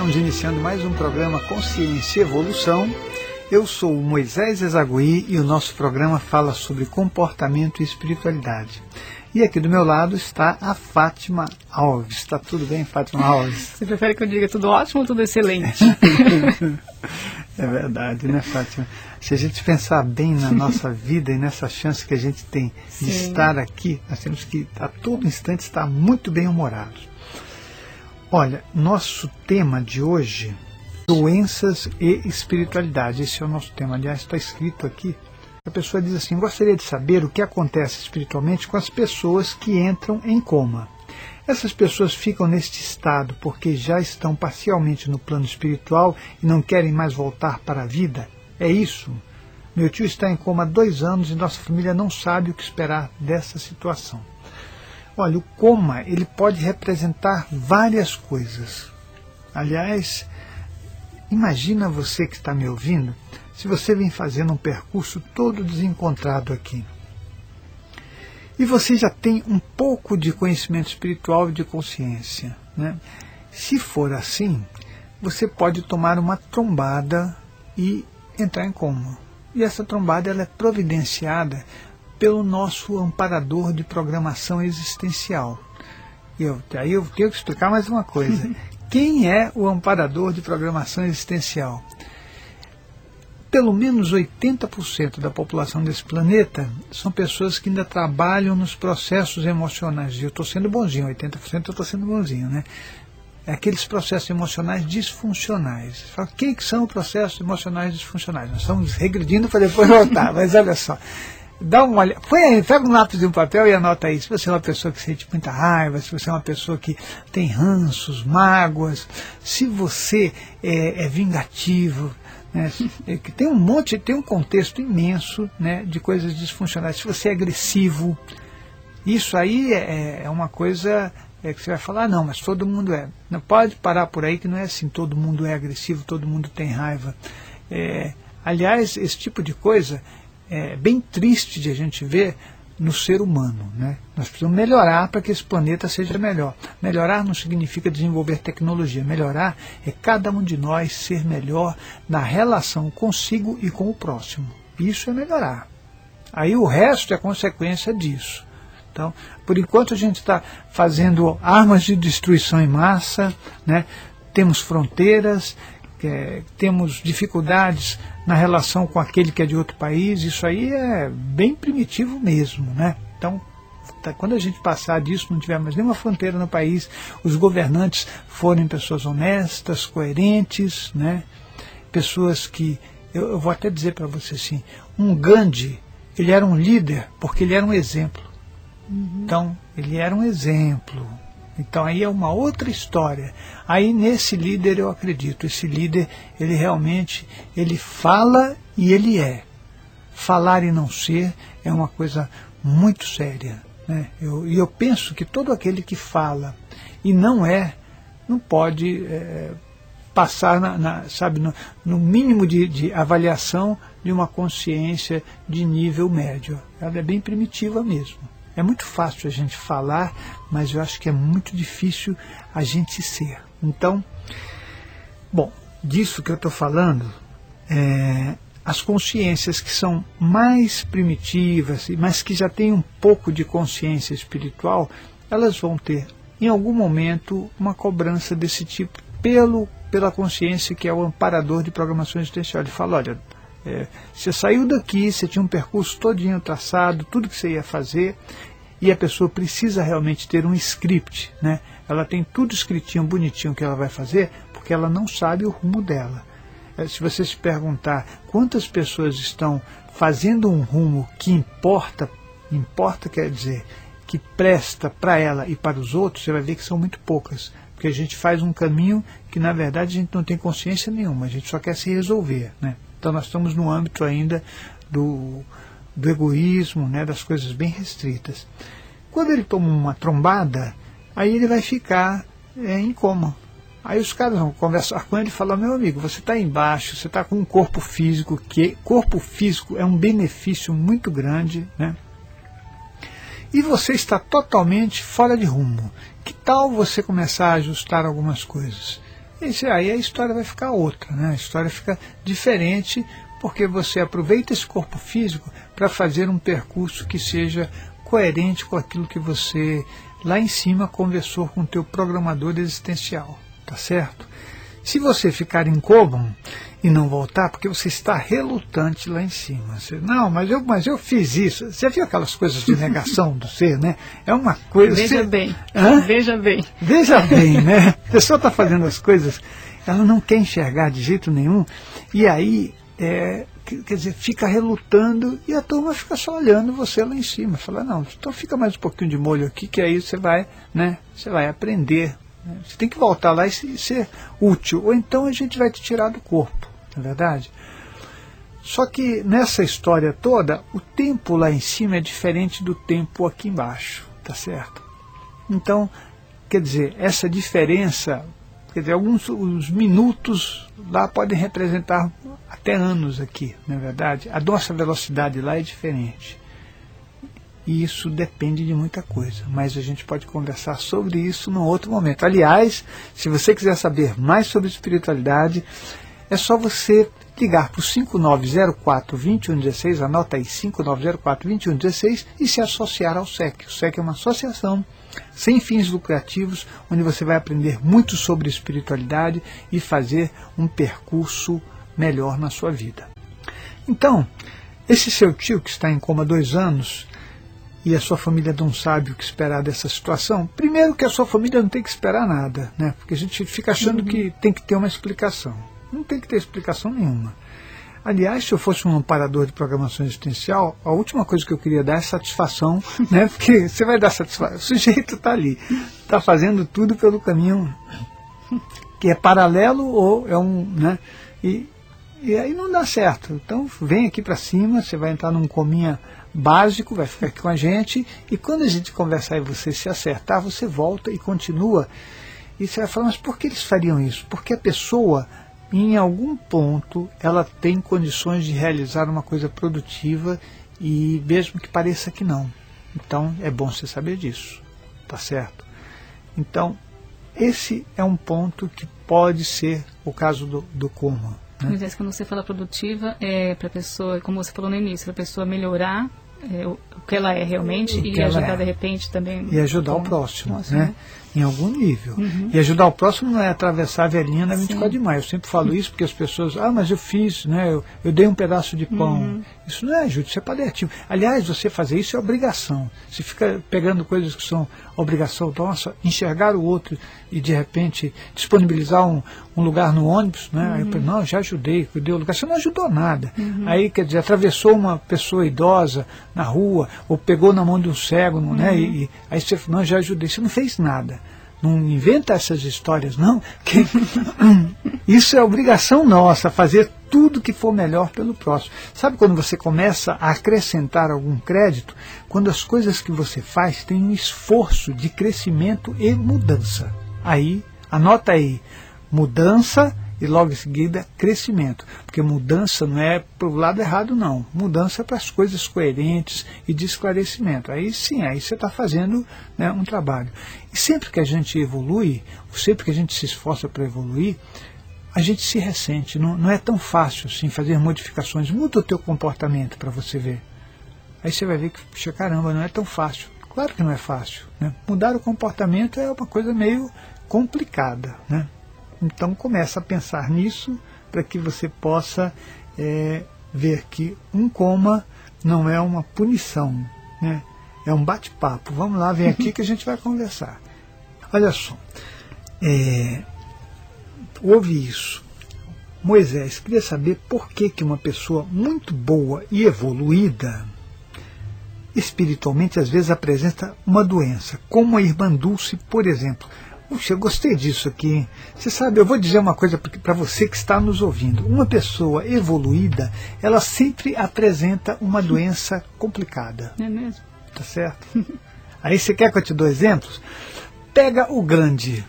estamos iniciando mais um programa Consciência e Evolução. Eu sou o Moisés Ezagui e o nosso programa fala sobre comportamento e espiritualidade. E aqui do meu lado está a Fátima Alves. Está tudo bem, Fátima Alves? Você prefere que eu diga tudo ótimo ou tudo excelente? é verdade, né, Fátima? Se a gente pensar bem na nossa vida e nessa chance que a gente tem Sim. de estar aqui, nós temos que a todo instante estar muito bem humorados. Olha, nosso tema de hoje, doenças e espiritualidade. Esse é o nosso tema. Aliás, está escrito aqui. A pessoa diz assim: gostaria de saber o que acontece espiritualmente com as pessoas que entram em coma. Essas pessoas ficam neste estado porque já estão parcialmente no plano espiritual e não querem mais voltar para a vida? É isso? Meu tio está em coma há dois anos e nossa família não sabe o que esperar dessa situação. Olha, o coma ele pode representar várias coisas. Aliás, imagina você que está me ouvindo, se você vem fazendo um percurso todo desencontrado aqui. E você já tem um pouco de conhecimento espiritual e de consciência. Né? Se for assim, você pode tomar uma trombada e entrar em coma. E essa trombada ela é providenciada pelo nosso amparador de programação existencial. Eu, aí eu tenho que explicar mais uma coisa. Quem é o amparador de programação existencial? Pelo menos 80% da população desse planeta são pessoas que ainda trabalham nos processos emocionais. E eu estou sendo bonzinho, 80% eu estou sendo bonzinho, né? É aqueles processos emocionais disfuncionais. Fala, o que são processos emocionais disfuncionais? Nós estamos regredindo para depois voltar, mas olha só dá uma põe pega um lápis e um papel e anota aí. Se você é uma pessoa que sente muita raiva, se você é uma pessoa que tem ranços, mágoas, se você é, é vingativo, né, é, que tem um monte, tem um contexto imenso né, de coisas disfuncionais. Se você é agressivo, isso aí é, é uma coisa é que você vai falar, ah, não, mas todo mundo é. Não pode parar por aí que não é assim, todo mundo é agressivo, todo mundo tem raiva. É, aliás, esse tipo de coisa é, bem triste de a gente ver no ser humano. Né? Nós precisamos melhorar para que esse planeta seja melhor. Melhorar não significa desenvolver tecnologia. Melhorar é cada um de nós ser melhor na relação consigo e com o próximo. Isso é melhorar. Aí o resto é consequência disso. Então, por enquanto a gente está fazendo armas de destruição em massa, né? temos fronteiras, é, temos dificuldades na relação com aquele que é de outro país, isso aí é bem primitivo mesmo, né? Então, tá, quando a gente passar disso, não tiver mais nenhuma fronteira no país, os governantes forem pessoas honestas, coerentes, né? Pessoas que, eu, eu vou até dizer para você assim, um Gandhi, ele era um líder porque ele era um exemplo. Uhum. Então, ele era um exemplo, então aí é uma outra história. Aí nesse líder eu acredito, esse líder, ele realmente, ele fala e ele é. Falar e não ser é uma coisa muito séria. Né? Eu, e eu penso que todo aquele que fala e não é, não pode é, passar, na, na, sabe, no, no mínimo de, de, avaliação de uma consciência de nível médio. Ela é bem primitiva mesmo. É muito fácil a gente falar, mas eu acho que é muito difícil a gente ser. Então, bom, disso que eu estou falando, é, as consciências que são mais primitivas, mas que já têm um pouco de consciência espiritual, elas vão ter, em algum momento, uma cobrança desse tipo pelo, pela consciência que é o amparador de programação existencial. Ele fala, olha, é, você saiu daqui, você tinha um percurso todinho traçado, tudo que você ia fazer, e a pessoa precisa realmente ter um script, né? Ela tem tudo escritinho, bonitinho que ela vai fazer, porque ela não sabe o rumo dela. É, se você se perguntar quantas pessoas estão fazendo um rumo que importa, importa quer dizer que presta para ela e para os outros, você vai ver que são muito poucas. Porque a gente faz um caminho que na verdade a gente não tem consciência nenhuma, a gente só quer se resolver. Né? Então nós estamos no âmbito ainda do, do egoísmo, né, das coisas bem restritas. Quando ele toma uma trombada, aí ele vai ficar é, em coma. Aí os caras vão conversar com ele e falar, meu amigo, você está embaixo, você está com um corpo físico, que corpo físico é um benefício muito grande, né? E você está totalmente fora de rumo. Que tal você começar a ajustar algumas coisas? Isso, aí a história vai ficar outra, né? A história fica diferente porque você aproveita esse corpo físico para fazer um percurso que seja coerente com aquilo que você lá em cima conversou com o teu programador existencial, tá certo? Se você ficar em coma e não voltar, porque você está relutante lá em cima. Você, não, mas eu, mas eu fiz isso. Você viu aquelas coisas de negação do ser, né? É uma coisa. Veja você, bem. Hã? Veja bem. Veja bem, né? A pessoa está fazendo as coisas, ela não quer enxergar de jeito nenhum, e aí, é, quer dizer, fica relutando e a turma fica só olhando você lá em cima. Fala, não, então fica mais um pouquinho de molho aqui, que aí você vai, né? Você vai aprender. Né? Você tem que voltar lá e ser útil. Ou então a gente vai te tirar do corpo, não é verdade? Só que nessa história toda, o tempo lá em cima é diferente do tempo aqui embaixo, tá certo? Então, quer dizer, essa diferença, quer dizer, alguns os minutos lá podem representar até anos aqui, não é verdade? A nossa velocidade lá é diferente. E isso depende de muita coisa, mas a gente pode conversar sobre isso num outro momento. Aliás, se você quiser saber mais sobre espiritualidade, é só você ligar para o 5904-2116, anota aí 5904-2116 e se associar ao SEC. O SEC é uma associação sem fins lucrativos, onde você vai aprender muito sobre espiritualidade e fazer um percurso melhor na sua vida. Então, esse seu tio que está em coma há dois anos e a sua família não sabe o que esperar dessa situação, primeiro que a sua família não tem que esperar nada, né? porque a gente fica achando uhum. que tem que ter uma explicação. Não tem que ter explicação nenhuma. Aliás, se eu fosse um amparador de programação existencial, a última coisa que eu queria dar é satisfação, né? Porque você vai dar satisfação. O sujeito está ali, está fazendo tudo pelo caminho que é paralelo ou é um, né? E, e aí não dá certo. Então vem aqui para cima, você vai entrar num cominha básico, vai ficar aqui com a gente, e quando a gente conversar e você se acertar, você volta e continua. E você vai falar, mas por que eles fariam isso? Porque a pessoa em algum ponto ela tem condições de realizar uma coisa produtiva e mesmo que pareça que não. Então é bom você saber disso, tá certo? Então esse é um ponto que pode ser o caso do, do coma. Né? Mas quando você fala produtiva, é para a pessoa, como você falou no início, para a pessoa melhorar é, o, o, que ela é realmente e ajudar é. de repente também. E ajudar o próximo, próximo, né? Em algum nível. Uhum. E ajudar o próximo não é atravessar a velhinha na 24 Sim. de maio. Eu sempre falo isso porque as pessoas, ah, mas eu fiz, né? Eu, eu dei um pedaço de pão. Uhum. Isso não é ajuda, isso é paliativo. Aliás, você fazer isso é obrigação. Você fica pegando coisas que são obrigação nossa, enxergar o outro e de repente disponibilizar um, um lugar no ônibus, né? Uhum. Aí eu, não, já ajudei, dei o lugar. Você não ajudou nada. Uhum. Aí, quer dizer, atravessou uma pessoa idosa na rua, ou pegou na mão de um cego, né? E, e aí você não, já ajudei. Você não fez nada. Não inventa essas histórias, não. Que isso é obrigação nossa, fazer tudo que for melhor pelo próximo. Sabe quando você começa a acrescentar algum crédito? Quando as coisas que você faz têm um esforço de crescimento e mudança. Aí, anota aí, mudança e logo em seguida crescimento. Porque mudança não é para o lado errado, não. Mudança é para as coisas coerentes e de esclarecimento. Aí sim, aí você está fazendo né, um trabalho. E sempre que a gente evolui, sempre que a gente se esforça para evoluir, a gente se ressente. Não, não é tão fácil assim fazer modificações. Muda o teu comportamento para você ver. Aí você vai ver que, puxa, caramba, não é tão fácil. Claro que não é fácil. Né? Mudar o comportamento é uma coisa meio complicada. Né? Então começa a pensar nisso para que você possa é, ver que um coma não é uma punição, né? é um bate-papo. Vamos lá, vem aqui que a gente vai conversar. Olha só, é, ouve isso. Moisés queria saber por que, que uma pessoa muito boa e evoluída espiritualmente às vezes apresenta uma doença, como a irmã Dulce, por exemplo. Puxa, eu gostei disso aqui. Você sabe, eu vou dizer uma coisa para você que está nos ouvindo. Uma pessoa evoluída, ela sempre apresenta uma doença complicada. É mesmo? Tá certo? Aí você quer que eu te dou exemplos? Pega o Gandhi.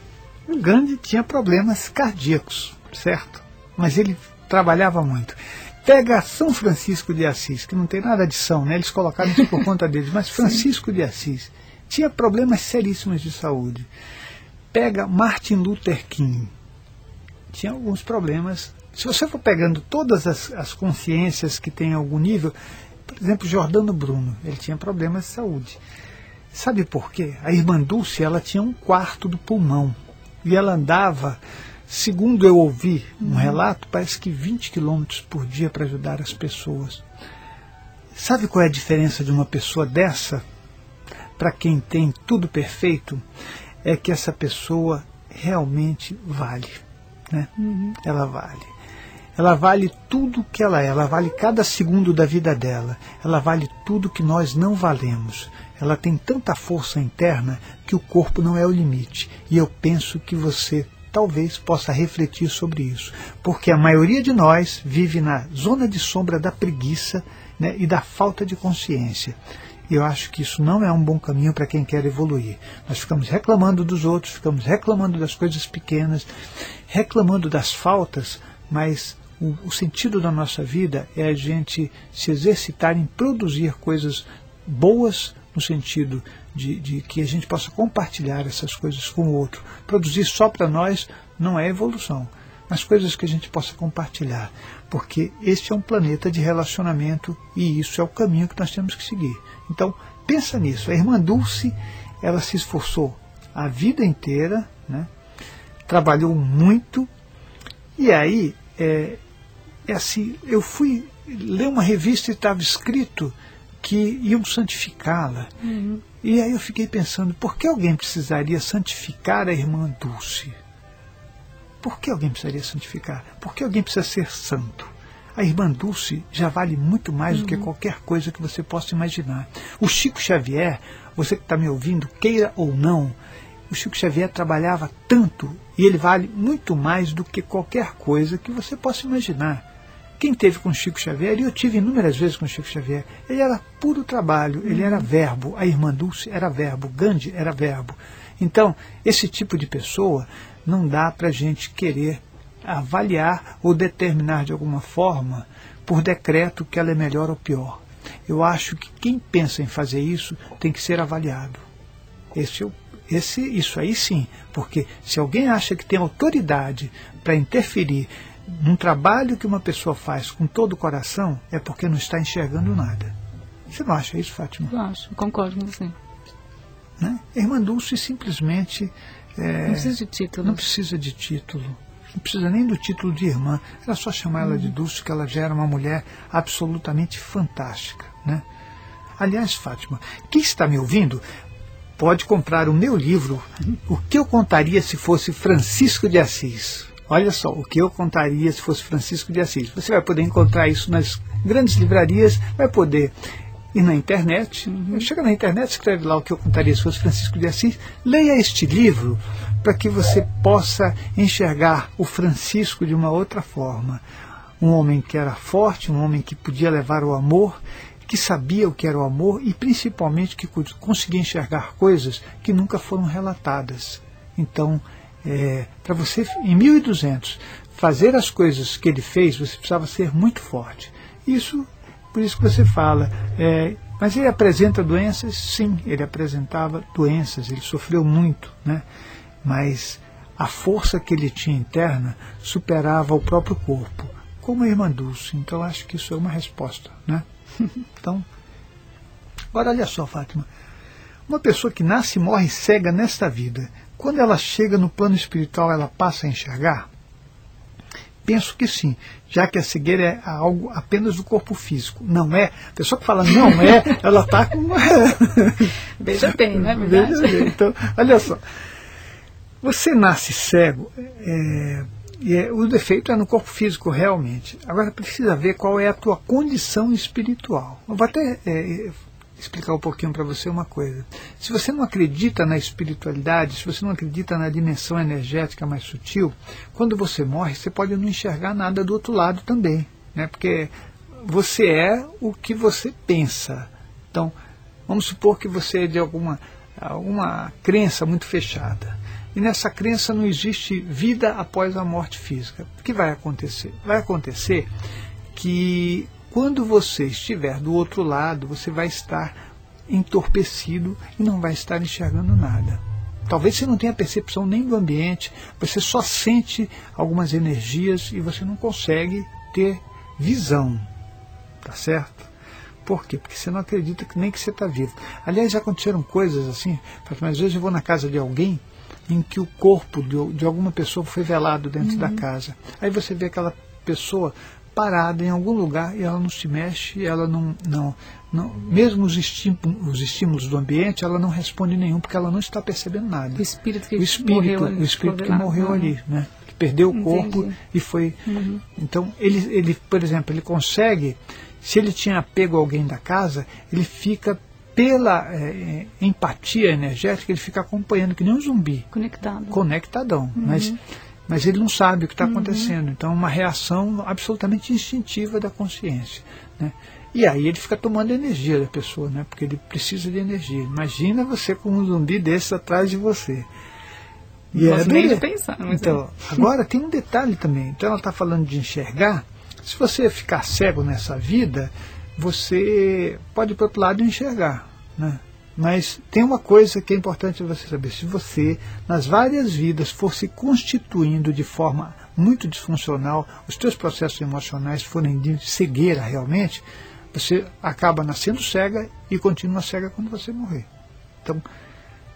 O Gandhi tinha problemas cardíacos, certo? Mas ele trabalhava muito. Pega São Francisco de Assis, que não tem nada de São, né? Eles colocaram isso por conta deles, mas Francisco de Assis tinha problemas seríssimos de saúde pega Martin Luther King. tinha alguns problemas. Se você for pegando todas as, as consciências que têm algum nível, por exemplo, Jordano Bruno, ele tinha problemas de saúde. Sabe por quê? A irmã Dulce, ela tinha um quarto do pulmão. E ela andava, segundo eu ouvi um relato, parece que 20 quilômetros por dia para ajudar as pessoas. Sabe qual é a diferença de uma pessoa dessa para quem tem tudo perfeito? É que essa pessoa realmente vale. Né? Uhum. Ela vale. Ela vale tudo que ela é, ela vale cada segundo da vida dela, ela vale tudo que nós não valemos. Ela tem tanta força interna que o corpo não é o limite. E eu penso que você talvez possa refletir sobre isso, porque a maioria de nós vive na zona de sombra da preguiça né, e da falta de consciência. E eu acho que isso não é um bom caminho para quem quer evoluir. Nós ficamos reclamando dos outros, ficamos reclamando das coisas pequenas, reclamando das faltas, mas o, o sentido da nossa vida é a gente se exercitar em produzir coisas boas no sentido de, de, que a gente possa compartilhar essas coisas com o outro. Produzir só para nós não é evolução, mas coisas que a gente possa compartilhar, porque este é um planeta de relacionamento e isso é o caminho que nós temos que seguir. Então, pensa nisso. A irmã Dulce, ela se esforçou a vida inteira, né? trabalhou muito, e aí, é, é assim, eu fui ler uma revista e estava escrito que iam santificá-la. Uhum. E aí eu fiquei pensando, por que alguém precisaria santificar a irmã Dulce? Por que alguém precisaria santificar? Por que alguém precisa ser santo? A irmã Dulce já vale muito mais uhum. do que uhum. qualquer coisa que você possa imaginar. O Chico Xavier, você que está me ouvindo, queira ou não, o Chico Xavier trabalhava tanto e ele vale muito mais do que qualquer coisa que você possa imaginar. Quem teve com Chico Xavier, e eu tive inúmeras vezes com Chico Xavier, ele era puro trabalho, ele era verbo, a irmã Dulce era verbo, Gandhi era verbo. Então, esse tipo de pessoa não dá para a gente querer avaliar ou determinar de alguma forma, por decreto, que ela é melhor ou pior. Eu acho que quem pensa em fazer isso tem que ser avaliado. Esse, é esse, isso aí sim, porque se alguém acha que tem autoridade para interferir num trabalho que uma pessoa faz com todo o coração, é porque não está enxergando nada. Você não acha isso, Fátima? Eu acho, concordo com você. Né? A irmã Dulce simplesmente. É, não precisa de título. Não precisa de título. Não precisa nem do título de irmã. Era só chamar ela de uhum. Dulce, que ela já era uma mulher absolutamente fantástica. Né? Aliás, Fátima, quem está me ouvindo pode comprar o meu livro, O que eu contaria se fosse Francisco de Assis. Olha só, o que eu contaria se fosse Francisco de Assis. Você vai poder encontrar isso nas grandes livrarias, vai poder ir na internet. Uhum. Chega na internet, escreve lá o que eu contaria se fosse Francisco de Assis. Leia este livro para que você possa enxergar o Francisco de uma outra forma. Um homem que era forte, um homem que podia levar o amor que sabia o que era o amor e principalmente que conseguia enxergar coisas que nunca foram relatadas. Então, é, para você, em 1200, fazer as coisas que ele fez, você precisava ser muito forte. Isso, por isso que você fala. É, mas ele apresenta doenças? Sim, ele apresentava doenças, ele sofreu muito, né? mas a força que ele tinha interna superava o próprio corpo, como a irmã Dulce. Então, acho que isso é uma resposta. Né? então, agora olha só, Fátima. Uma pessoa que nasce e morre cega nesta vida, quando ela chega no plano espiritual, ela passa a enxergar? Penso que sim, já que a cegueira é algo apenas do corpo físico. Não é. A pessoa que fala não é, ela está com. Veja bem, né? Veja bem. Então, olha só. Você nasce cego. É, e é, o defeito é no corpo físico, realmente. Agora precisa ver qual é a tua condição espiritual. Eu vou até é, explicar um pouquinho para você uma coisa. Se você não acredita na espiritualidade, se você não acredita na dimensão energética mais sutil, quando você morre, você pode não enxergar nada do outro lado também. Né? Porque você é o que você pensa. Então, vamos supor que você é de alguma, alguma crença muito fechada. E nessa crença não existe vida após a morte física. O que vai acontecer? Vai acontecer que quando você estiver do outro lado, você vai estar entorpecido e não vai estar enxergando nada. Talvez você não tenha percepção nem do ambiente, você só sente algumas energias e você não consegue ter visão. Tá certo? Por quê? Porque você não acredita que nem que você está vivo. Aliás, já aconteceram coisas assim, mas às vezes eu vou na casa de alguém em que o corpo de, de alguma pessoa foi velado dentro uhum. da casa. Aí você vê aquela pessoa parada em algum lugar e ela não se mexe, ela não, não, não mesmo os estímulos, os estímulos do ambiente, ela não responde nenhum porque ela não está percebendo nada. O espírito que o espírito, morreu ali, o espírito que morreu ali, né? Que perdeu o corpo Entendi. e foi. Uhum. Então ele, ele, por exemplo, ele consegue, se ele tinha apego a alguém da casa, ele fica pela é, empatia energética, ele fica acompanhando que nem um zumbi. Conectado. Conectadão. Uhum. Mas mas ele não sabe o que está uhum. acontecendo. Então, é uma reação absolutamente instintiva da consciência. Né? E aí ele fica tomando energia da pessoa, né? porque ele precisa de energia. Imagina você com um zumbi desse atrás de você. E é nem pensar. então, é. agora tem um detalhe também. Então, ela está falando de enxergar. Se você ficar cego nessa vida, você pode ir para o outro lado e enxergar. Né? Mas tem uma coisa que é importante você saber: se você, nas várias vidas, for se constituindo de forma muito disfuncional, os seus processos emocionais forem de cegueira realmente, você acaba nascendo cega e continua cega quando você morrer. Então,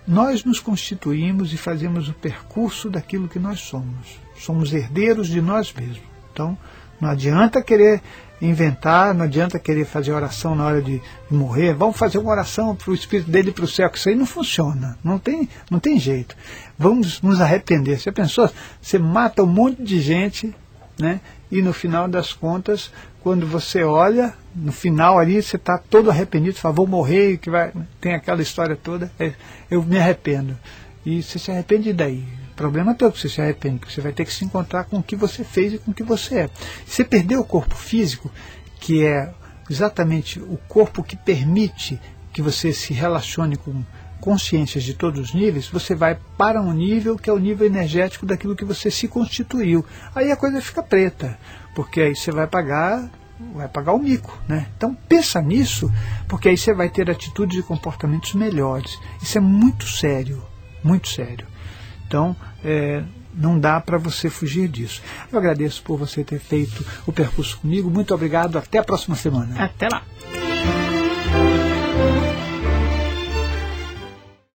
nós nos constituímos e fazemos o percurso daquilo que nós somos. Somos herdeiros de nós mesmos. Então, não adianta querer inventar, não adianta querer fazer oração na hora de, de morrer. Vamos fazer uma oração para o espírito dele para o céu, que isso aí não funciona, não tem, não tem jeito. Vamos nos arrepender. Você pensou? Você mata um monte de gente, né? E no final das contas, quando você olha, no final ali você está todo arrependido, fala, vou morrer, que vai, tem aquela história toda, é, eu me arrependo. E você se arrepende daí problema teu que você se arrepende, que você vai ter que se encontrar com o que você fez e com o que você é. Você perdeu o corpo físico, que é exatamente o corpo que permite que você se relacione com consciências de todos os níveis, você vai para um nível que é o nível energético daquilo que você se constituiu. Aí a coisa fica preta, porque aí você vai pagar vai pagar o mico, né? Então pensa nisso, porque aí você vai ter atitudes e comportamentos melhores. Isso é muito sério, muito sério. Então, é, não dá para você fugir disso. Eu agradeço por você ter feito o percurso comigo. Muito obrigado. Até a próxima semana. Até lá.